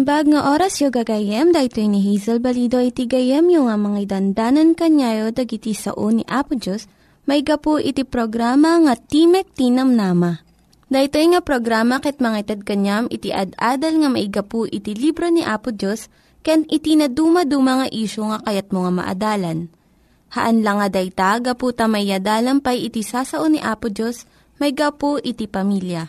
Naimbag nga oras yung gagayem, dahito ni Hazel Balido iti gayem yung nga mga dandanan kanyayo dagiti sao ni Apo Diyos, may gapu iti programa nga Timek Tinam Nama. Dahito nga programa ket mga kanyam iti ad-adal nga maigapu iti libro ni Apo Diyos, ken iti na dumaduma nga isyo nga kayat mo nga maadalan. Haan lang nga dayta, gapu tamayadalam pay iti sasao ni Apo Diyos, may gapu iti pamilya.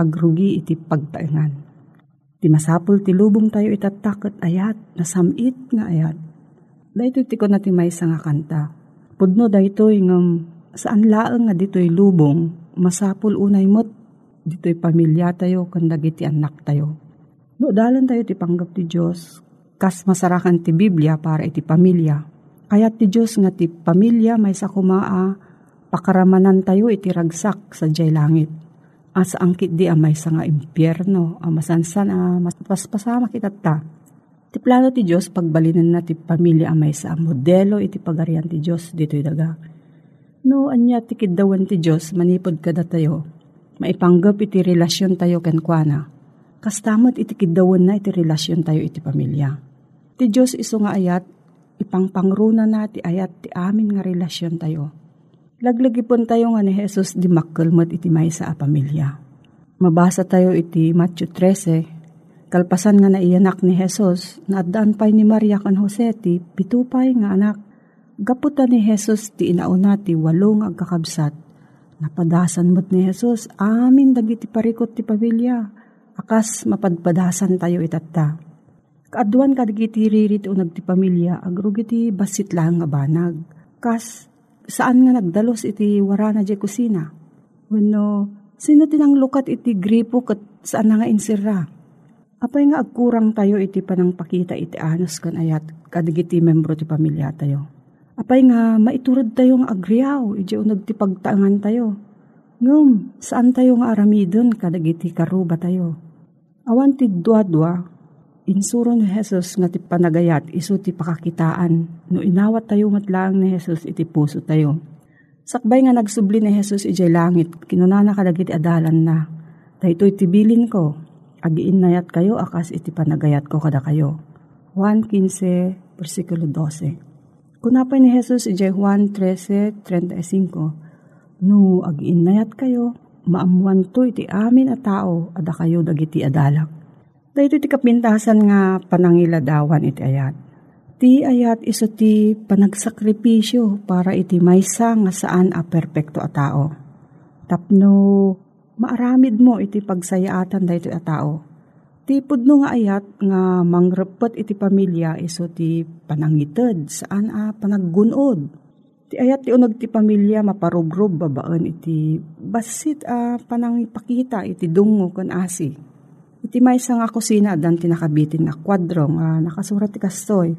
agrugi iti pagtaengan. Ti masapul ti lubong tayo itatakot ayat, nasamit nga ayat. Dahito ti ko na ti may nga kanta. Pudno dahito ngam saan laeng nga dito'y lubong, masapul unay mot, dito'y pamilya tayo, kandag iti anak tayo. No, dalan tayo ti panggap ti Diyos, kas masarakan ti Biblia para iti pamilya. Kaya ti Diyos nga ti pamilya may sa kumaa, pakaramanan tayo iti ragsak sa jay langit asa angkit di amay sa nga impyerno, amasansan a paspasama kita ta. Ti plano ti Diyos pagbalinan na ti pamilya amay sa modelo iti pagarian ti Diyos dito daga. No, anya ti kidawan ti Diyos manipod kada tayo. Maipanggap iti relasyon tayo kenkwana. Kastamot iti kidawan na iti relasyon tayo iti pamilya. Ti Diyos iso nga ayat, ipangpangruna na ti ayat ti amin nga relasyon tayo Laglagi pon tayo nga ni Jesus di makkalmat iti may sa pamilya. Mabasa tayo iti Matthew 13, kalpasan nga naiyanak ni Jesus, naadaan pa'y ni Maria kan Jose ti pitupay nga anak. Gaputan ni Jesus ti inauna ti walong agkakabsat. Napadasan mo't ni Jesus, amin dagiti parikot ti pamilya. Akas mapadpadasan tayo itatta. Kaaduan kadagiti ririt o nagti pamilya, agrugiti basit lang nga banag. Kas saan nga nagdalos iti warana di kusina. Wano, sino tinang lukat iti gripo kat saan nga insira. Apay nga agkurang tayo iti panang pakita iti anos kan ayat kadigiti membro ti pamilya tayo. Apay nga maiturod tayo nga agriyaw, iti unag ti pagtaangan tayo. Ngum, saan tayo nga aramidon kadagiti karuba tayo. Awan ti dua-dua, insuro ni Jesus nga ti panagayat iso ti pakakitaan no inawat tayo matlaang ni Jesus iti puso tayo. Sakbay nga nagsubli ni Jesus ijay langit, kinunana ka iti adalan na. Dahito itibilin ko, agiin nayat kayo akas iti panagayat ko kada kayo. 1.15 versikulo 12 Kunapay ni Jesus ijay Juan 13.35 No, agiin nayat kayo, maamuan to iti amin a tao, ada kayo dagiti adalak Dahito ti kapintasan nga panangiladawan iti ayat. Ti ayat iso ti panagsakripisyo para iti maysa nga saan a perpekto a tao. Tapno maaramid mo iti pagsayaatan dahito a tao. Ti pudno nga ayat nga mangrepet iti pamilya iso ti panangited saan a panaggunod. Ti ayat ti unag ti pamilya maparugrob babaan iti basit a panangipakita iti dungo kan asi Iti may nga kusina dan tinakabitin nga kwadro nga nakasurat ti kastoy.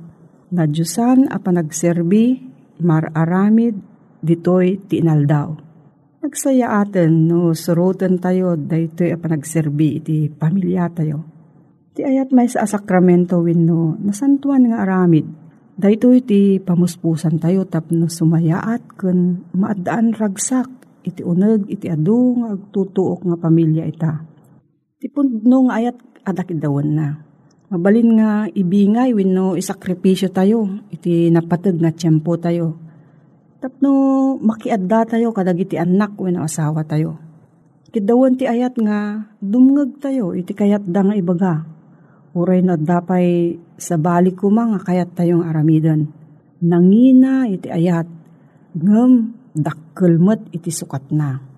Na Diyosan a panagserbi, mararamid, ditoy ti inaldaw. Nagsaya atin no surutan tayo daytoy a panagserbi iti pamilya tayo. Ti ayat may sa sakramento wenno nasantuan nga aramid. Daytoy ti pamuspusan tayo tapno sumayaat kun maadaan ragsak iti uneg iti adu nga agtutuok nga pamilya ita Ti puno nga ayat adakidawon na. Mabalin nga ibingay wenno isakripisyo tayo, iti napatag nga tiyempo tayo. Tapno makiadda tayo kadag iti anak wenno asawa tayo. Kidawon ti ayat nga dumngag tayo, iti kayat da nga ibaga. Uray na dapay sa balik ko mga kayat tayong aramidan. Nangina iti ayat, ngem dakkelmet iti sukat na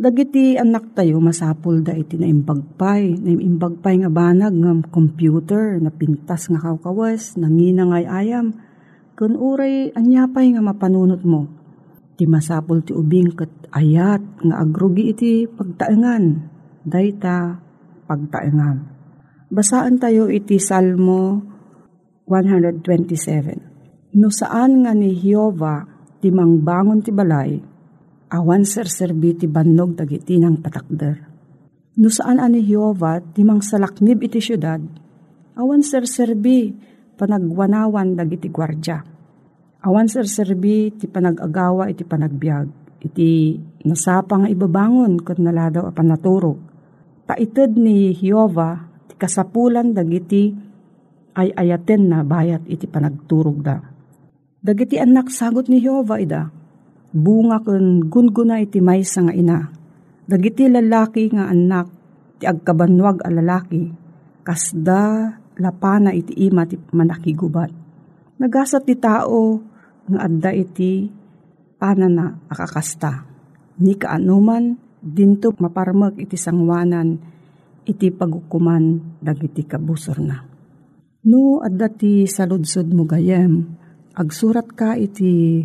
Dagiti anak tayo masapul da iti naimbagpay, naimbagpay nga banag ng computer, na pintas nga kawkawas, nangina ngay ayam, kun uray anyapay nga mapanunot mo. Ti masapul ti ubing kat ayat nga agrugi iti pagtaengan, dayta pagtaengan. Basaan tayo iti Salmo 127. No saan nga ni Jehovah ti mangbangon ti balay, awan serserbi ti bannog dagiti ng patakder. No saan ani Jehovah ti mang salaknib iti syudad, awan serserbi panagwanawan dagiti gwardya. Awan sir serbi ti panagagawa iti panagbiag. Iti nasapa nga ibabangon kat naladaw apan naturog. Taited ni Hiova ti kasapulan dagiti ay ayaten na bayat iti panagturog da. Dagiti anak sagot ni Hiova ida. Bunga kun gunguna iti maysa nga ina. Dagiti lalaki nga anak ti agkabanwag a lalaki kasda lapana iti ima ti manakigubat. Nagasat ti tao nga adda iti panana akakasta. Ni kaanuman dinto maparmek iti sangwanan iti pagukuman dagiti kabusor na. No adda ti saludsod mo gayem, agsurat ka iti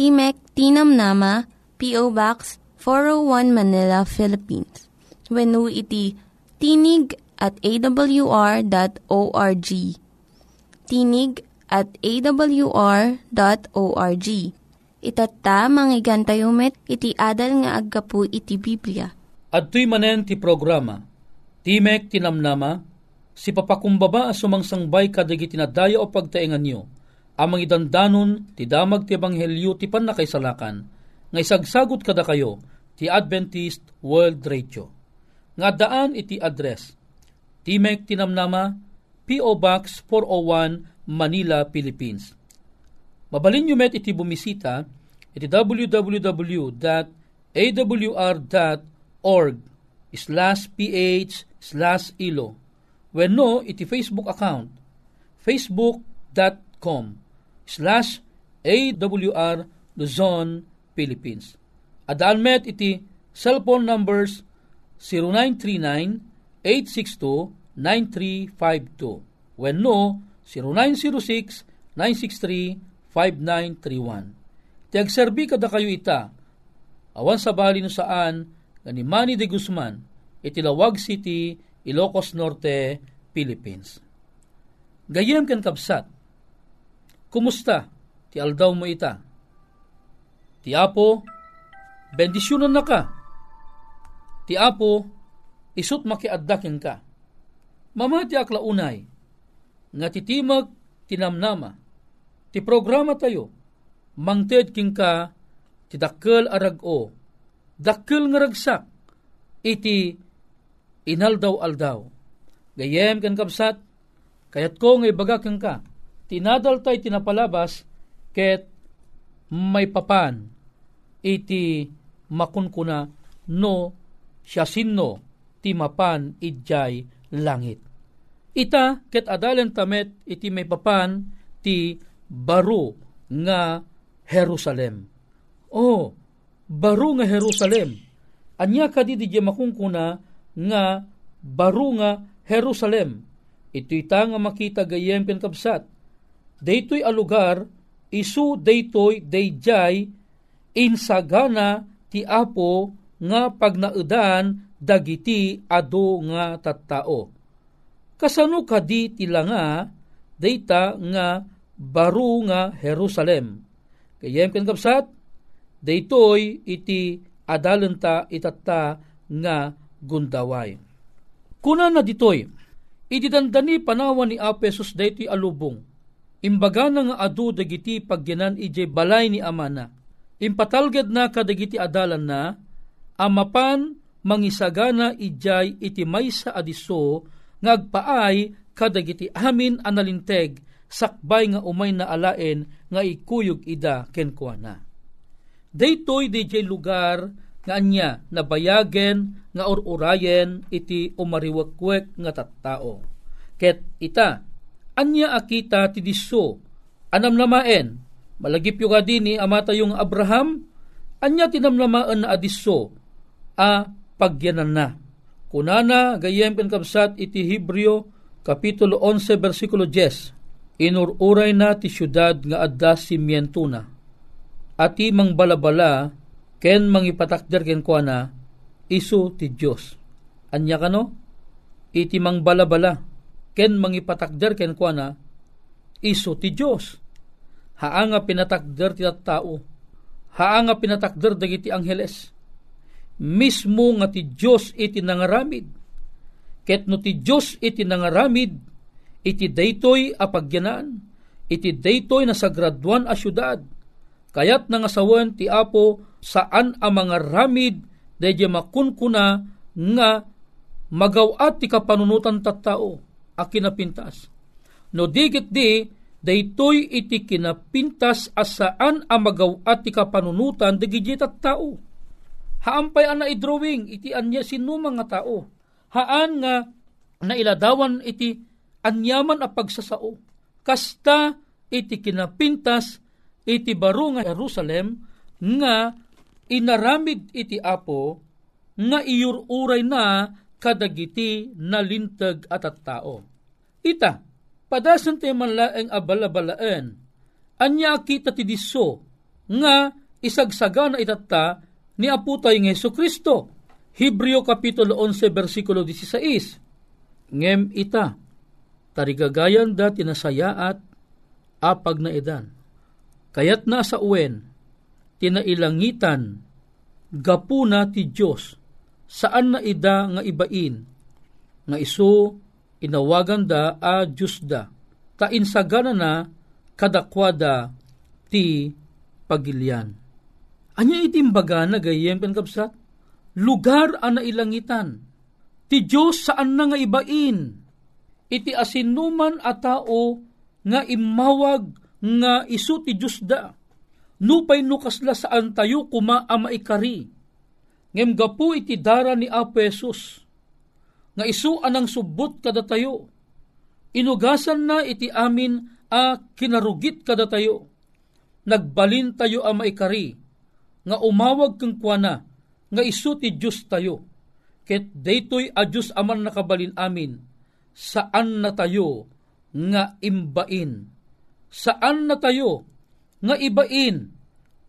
Timek Tinam Nama, P.O. Box 401 Manila, Philippines. When iti tinig at awr.org. Tinig at awr.org. Itatta, manggigan tayo met, iti adal nga aggapu iti Biblia. At tuy manen ti programa, Timek Tinamnama, si papakumbaba as sumangsangbay kadagi tinadaya o pagtaingan nyo, amang idandanon ti damag ti ebanghelyo ti panakaisalakan, nga isagsagot kada kayo, ti Adventist World Radio. Nga daan iti address, Timek Tinamnama, P.O. Box 401, Manila, Philippines. Mabalin nyo met iti bumisita iti www.awr.org slash ph slash ilo when no iti Facebook account facebook.com slash awr Luzon, Philippines. Adaan met iti cellphone numbers 0939 862-9352. When no, 0906-963-5931. Tiagserbi kada kayo ita, awan sa bali no saan, ni Manny de Guzman, itilawag City, Ilocos Norte, Philippines. Gayem ken kapsat, kumusta? Ti aldaw mo ita. Ti Apo, bendisyonan na ka. Ti Apo, isut makiaddakin ka. Mamati akla unay, nga titimag tinamnama, ti programa tayo, mangted king ka, ti dakkel arag-o, dakkel nga ragsak, iti inaldaw-aldaw. Gayem kan kapsat, kayat ko nga ibagakang ka, tinadal tay tinapalabas, ket may papan, iti makunkuna no siya sinno ti mapan idjay langit. Ita ket adalan tamet iti may papan ti baro nga Jerusalem. Oh, baro nga Jerusalem. Anya kadi di makungkuna nga baro nga Jerusalem. Ito ita nga makita gayem ken kapsat. Daytoy a lugar isu daytoy dayjay insagana ti apo nga pagnaedan dagiti ado nga tattao. Kasano kadi tila nga data nga baro nga Jerusalem. Kayem ken kapsat daytoy iti adalenta itatta nga gundaway. Kuna na ditoy, iti dandani panawan ni Apesos daytoy alubong. Imbaga na nga adu dagiti pagyanan ije balay ni amana. Impatalgad na kadagiti adalan na, amapan mangisagana ijay iti maysa adiso ngagpaay kadagiti amin analinteg sakbay nga umay na alaen nga ikuyog ida kenkwana. Daytoy DJ lugar nga anya nabayagen nga ururayen iti umariwakwek nga tattao. Ket ita, anya akita ti diso, anam namaen, malagip yung adini amata yung Abraham, anya tinamnamaan na adiso, a pagyanan na. Kunana gayem ken kapsat iti Hebreo kapitulo 11 bersikulo 10. inururay na ti syudad nga adda simiento na. Ati mang balabala, ken mangipatakder ken kwa na, iso ti Diyos. Anya kano? Iti mang balabala, ken mangipatakder ken kwa na, iso ti Diyos. Haanga pinatakder ti tao. Haanga pinatakder dagiti angheles. Mismo nga ti Diyos iti nangaramid. Ket no ti Diyos iti nangaramid, iti daytoy apagyanaan, iti daytoy na sagraduan a syudad, kayat nangasawan ti Apo saan ang mga ramid daydi makunkuna nga magawat ti kapanunutan tattao a kinapintas. No digit di, daytoy iti kinapintas asaan ang magawat ti kapanunutan digiti tattao. Haampay ang naidrawing iti anya sino mga tao. Haan nga nailadawan iti anyaman a pagsasao. Kasta iti kinapintas iti baro nga Jerusalem nga inaramid iti Apo nga iyururay na kadagiti nalintag at at tao. Ita, padasan tayo manlaeng abalabalaan, anya kita ti diso nga isagsaga na itata ni Apo tayo ng Yeso Kristo. Hebreo Kapitulo 11, versikulo 16. Ngem ita, tarigagayan da tinasayaat apag na edan. Kayat na sa uwen, tinailangitan, gapuna ti Diyos, saan na ida nga ibain, nga iso inawagan da a Diyos da, tainsagana na kadakwada ti pagilian. Anya itimbaga na gayem kapsat? Lugar ang nailangitan. Ti Diyos saan na nga ibain. Iti asinuman a tao nga imawag nga isu ti Diyos da. Nupay nukasla saan tayo kuma ama ikari. Ngem gapu iti dara ni Apo Jesus. Nga isu anang subot kada tayo. Inugasan na iti amin a kinarugit kada tayo. Nagbalin tayo ama ikari. Nga umawag kang kuana. Nga isu ti Diyos tayo. Ket daytoy a Diyos aman nakabalin amin. Saan na tayo nga imbain saan na tayo nga ibain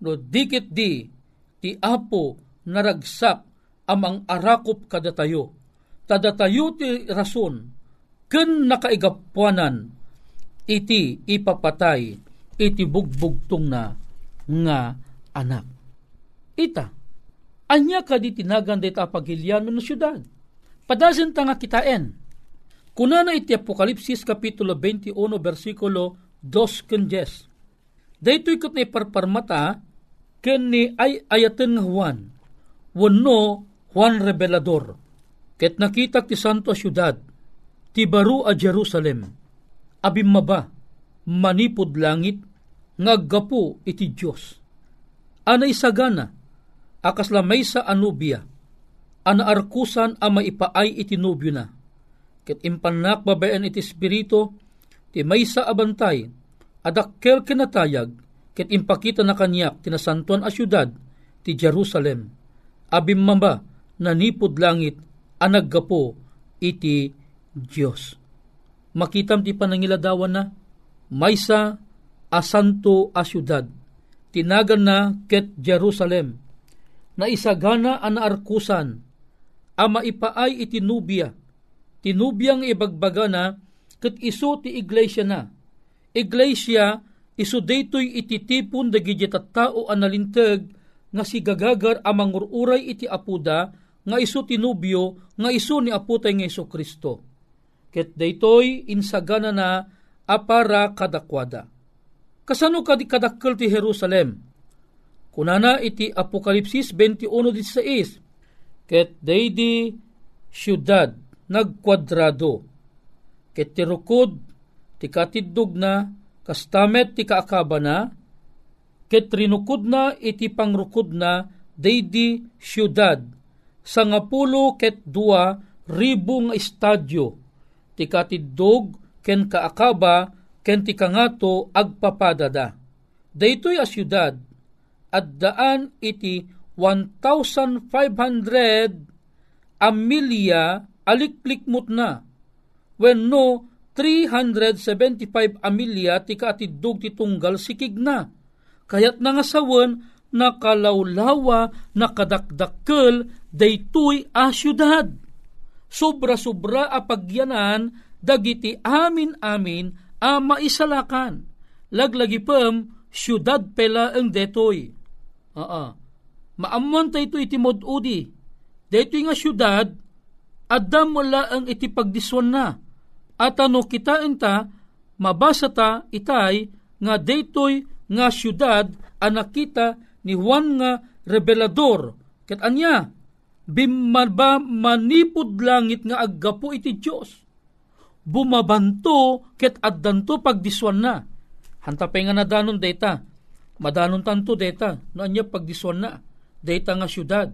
no dikit di ti apo naragsak amang arakop kada tayo tada tayo ti rason ken nakaigapuanan iti ipapatay iti bugbugtong na nga anak ita anya ka di tinagan dita pagilyan no syudad padasen ta nga kitaen kuna na iti Apokalipsis kapitulo 21 versikulo dos kenjes. Daytoy kat ni parparmata ken ni ay ayaten nga Juan. Wano Juan Revelador. Ket nakita ti santo syudad ti baru a Jerusalem. Abim maba manipod langit ngaggapo iti Dios. Ana isagana akas lamay sa anubia ana arkusan a maipaay iti nubyo na. Ket impanak babayan iti espiritu ti maysa abantay adakkel kinatayag ket impakita na kanyak tinasantuan a syudad ti Jerusalem abim mamba nanipod langit anaggapo iti Dios makitam ti panangiladawan na maysa a santo a syudad tinagan na ket Jerusalem na isagana an arkusan a maipaay iti nubya tinubiyang ibagbaga na ket iso ti iglesia na. Iglesia iso daytoy iti tipon dagiti tao analinteg nga si gagagar amang ururay iti apuda nga iso ti nubyo nga iso ni aputay nga iso Kristo. Ket daytoy insagana na apara kadakwada. Kasano kadi kadakkel ti Jerusalem? Kunana iti Apokalipsis 21.16 Ket daydi syudad nagkwadrado ket ti rukod ti katiddog na kastamet ti kaakaba na ket rinukod na iti pangrukod na daydi syudad sangapulo ket dua ribu nga estadyo ti katiddog ken kaakaba ken ti kangato agpapadada daytoy a syudad at daan iti 1,500 amilya aliklikmot na wenno 375 amilya ti kaatidog ti tunggal sikig na. Kayat na nga sawan, nakalawlawa, nakadakdakkel, daytoy a syudad. Sobra-sobra a pagyanan, dagiti amin-amin a maisalakan. Laglagi pem, syudad pela ang detoy. Aa, maamuan tayo iti modudi. Detoy nga syudad, adam wala ang iti pagdiswan na. At ano kita enta, mabasa ta itay nga detoy nga syudad anak kita ni Juan nga revelador. Ket anya, bimaba manipod langit nga aggapo iti Diyos. Bumabanto ket addanto pagdiswan na. Hantapay nga nadanon data. Madanon tanto data. No anya pagdiswan na. Data nga syudad.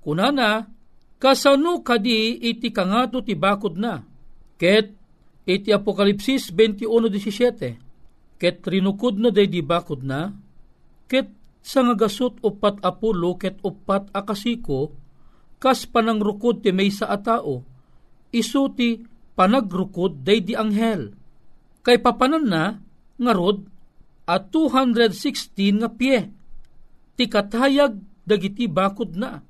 Kunana, kasano kadi iti kangato ti bakod na. Ket iti Apokalipsis 21.17. Ket rinukod na day di bakod na. Ket sa nga gasot upat apulo ket upat akasiko, kas panangrukod ti may sa atao, isuti panagrukod day di anghel. Kay papanan na, nga rod, at 216 nga pie. Ti katayag dagiti bakod na.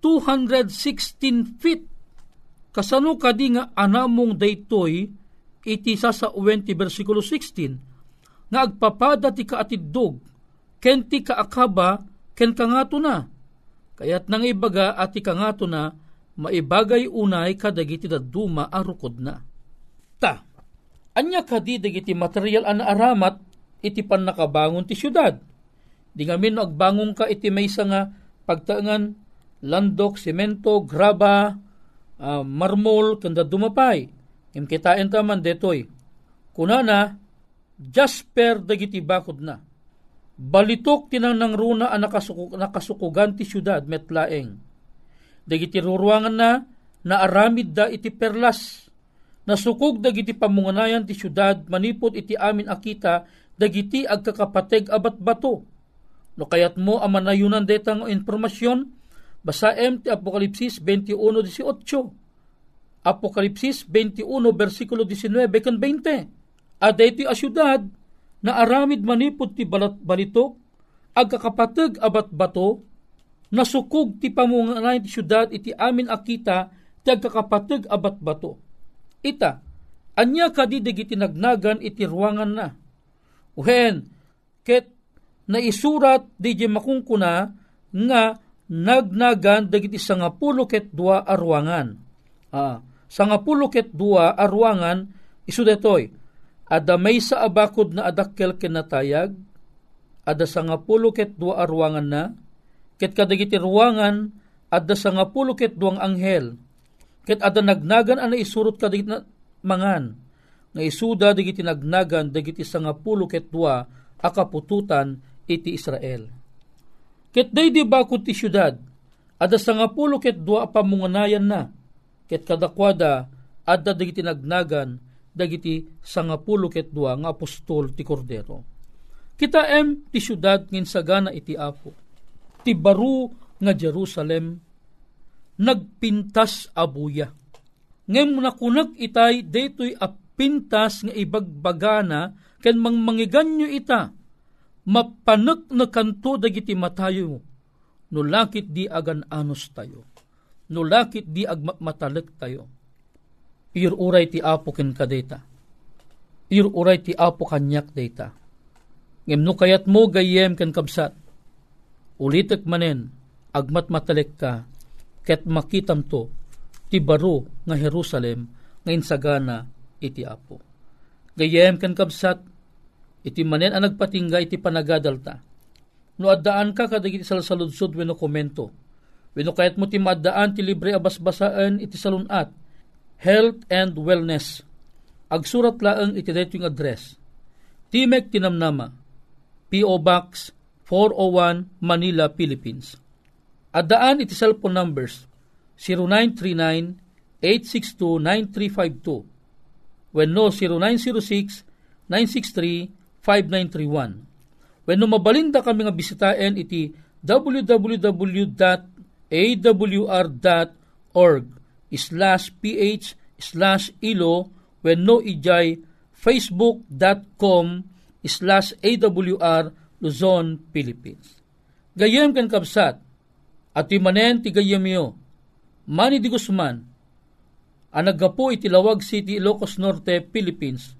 216 feet. Kasano kadi nga anamong daytoy iti sa sa 20 versikulo 16 nga agpapada ti kaatidog ken ti kaakaba ken kangato na. Kaya't nang ibaga at ti kangato na maibagay unay kadagiti daduma arukod na. Ta, anya kadi dagiti material an aramat iti pan nakabangon ti syudad. Di ngamin agbangon ka iti may nga pagtaangan landok, semento, graba, uh, marmol, kanda dumapay. Im kitain taman detoy. Kunana, jasper dagiti bakod na. Balitok tinang runa ang nakasukug, nakasukugan ti syudad metlaeng. Dagiti ruruangan na, naaramid da iti perlas. Nasukog dagiti pamunganayan ti syudad, manipod iti amin akita, dagiti agkakapateg abat bato. No kayat mo ang manayunan detang informasyon, basaem ti Apokalipsis 21.18. Apokalipsis 21 versikulo 19 kan 20. Ada iti asyudad na aramid manipod ti balat balitok agkakapateg abat bato nasukog ti pamunganayan ti syudad iti amin akita ti agkakapateg abat bato. Ita, anya kadi dagiti nagnagan iti ruangan na. Uhen, ket naisurat di makungkuna nga nagnagan dagiti sangapulo ket dua arwangan. Ah, sangapulo ket dua arwangan isu detoy. Ada may sa abakod na adakkel kinatayag, ada sangapulo ket dua arwangan na, ket kadagiti ruwangan adda sangapulo ket duang anghel, ket ada nagnagan ana isurot kadagiti na mangan, nga isuda dagiti nagnagan dagiti sangapulo ket dua akapututan iti Israel. Ket day di bakod ti syudad, ada sangapulo ket dua pamunganayan na, ket kadakwada adda dagiti nagnagan dagiti sangapulo ket dua nga apostol ti Kordero. Kita em ti syudad ngin sagana iti Apo. Ti baru nga Jerusalem nagpintas abuya. Ngem nakunag itay detoy apintas nga ibagbagana ken mangmangiganyo ita mapanek na kanto dagiti matayo no lakit di agan anos tayo no lakit di agmatalek tayo iruray ti apo ken kadeta iruray ti apo kanyak data ngem no kayat mo gayem ken kabsat ulitek manen agmat matalek ka ket makitam to ti baro nga Jerusalem nga insagana iti apo gayem ken kabsat iti manen ang nagpatingga iti panagadalta. No addaan ka kadagiti salsaludsod wenno komento. Wenno kayat mo ti maddaan ti libre abasbasaan iti salunat. Health and Wellness. Agsurat laeng iti dayto yung address. Timek Tinamnama. P.O. Box 401 Manila, Philippines. Addaan iti cellphone numbers 0939 862-9352 when no 0906-963 5931. When mabalinda kami nga bisitaen iti www.awr.org slash ph slash ilo when no ijay facebook.com slash awr Luzon, Philippines. Gayem kan kapsat, at imanen ti gayem yo, Manny Di Guzman, ang naggapo itilawag City, Ilocos Norte, Philippines,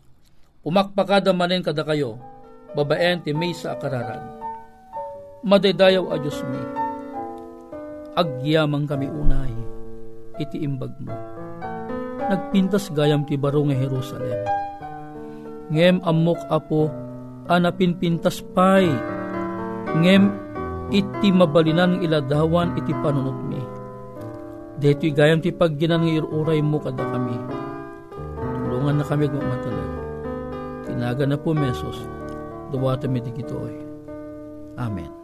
umakpakada manen kada kayo, babaen ti may sa akararan. Madaydayaw a Diyos mi, agyamang kami unay, iti imbag mo. Nagpintas gayam ti baro nga Jerusalem. Ngem amok apo, anapin pintas pay. Ngem iti mabalinan ng iladawan iti panunot mi. Deto'y gayam ti pagginan ng iruray mo kada kami. Tulungan na kami gumatalag. Tinaga na po mesos. Duwata mi digitoy. Amen.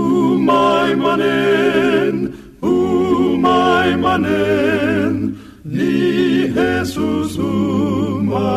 manen, umay manen, ni Jesus umay manen.